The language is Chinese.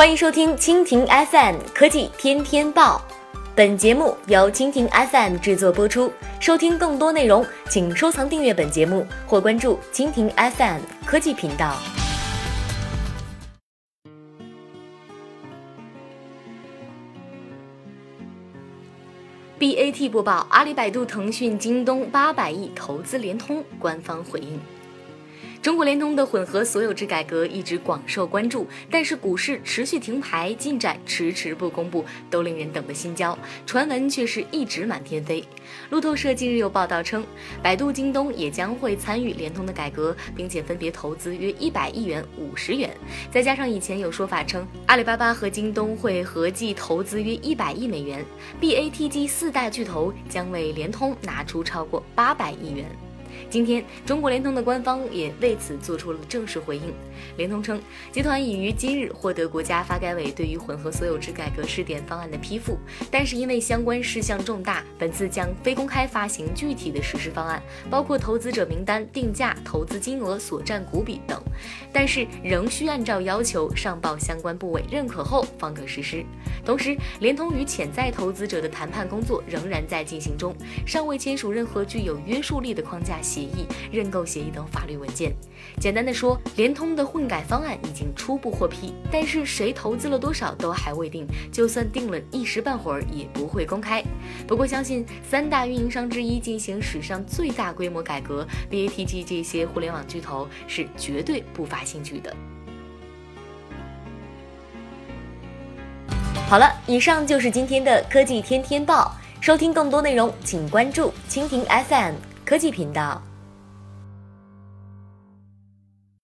欢迎收听蜻蜓 FM 科技天天报，本节目由蜻蜓 FM 制作播出。收听更多内容，请收藏订阅本节目或关注蜻蜓 FM 科技频道。BAT 播报：阿里、百度、腾讯、京东八百亿投资联通，官方回应。中国联通的混合所有制改革一直广受关注，但是股市持续停牌，进展迟迟不公布，都令人等得心焦。传闻却是一直满天飞。路透社近日又报道称，百度、京东也将会参与联通的改革，并且分别投资约一百亿元、五十元。再加上以前有说法称，阿里巴巴和京东会合计投资约一百亿美元，BATG 四大巨头将为联通拿出超过八百亿元。今天，中国联通的官方也为此做出了正式回应。联通称，集团已于今日获得国家发改委对于混合所有制改革试点方案的批复，但是因为相关事项重大，本次将非公开发行具体的实施方案，包括投资者名单、定价、投资金额、所占股比等。但是仍需按照要求上报相关部委认可后方可实施。同时，联通与潜在投资者的谈判工作仍然在进行中，尚未签署任何具有约束力的框架协议、认购协议等法律文件。简单的说，联通的混改方案已经初步获批，但是谁投资了多少都还未定，就算定了一时半会儿也不会公开。不过，相信三大运营商之一进行史上最大规模改革，BATG 这些互联网巨头是绝对不乏兴趣的。好了，以上就是今天的科技天天报。收听更多内容，请关注蜻蜓 FM 科技频道。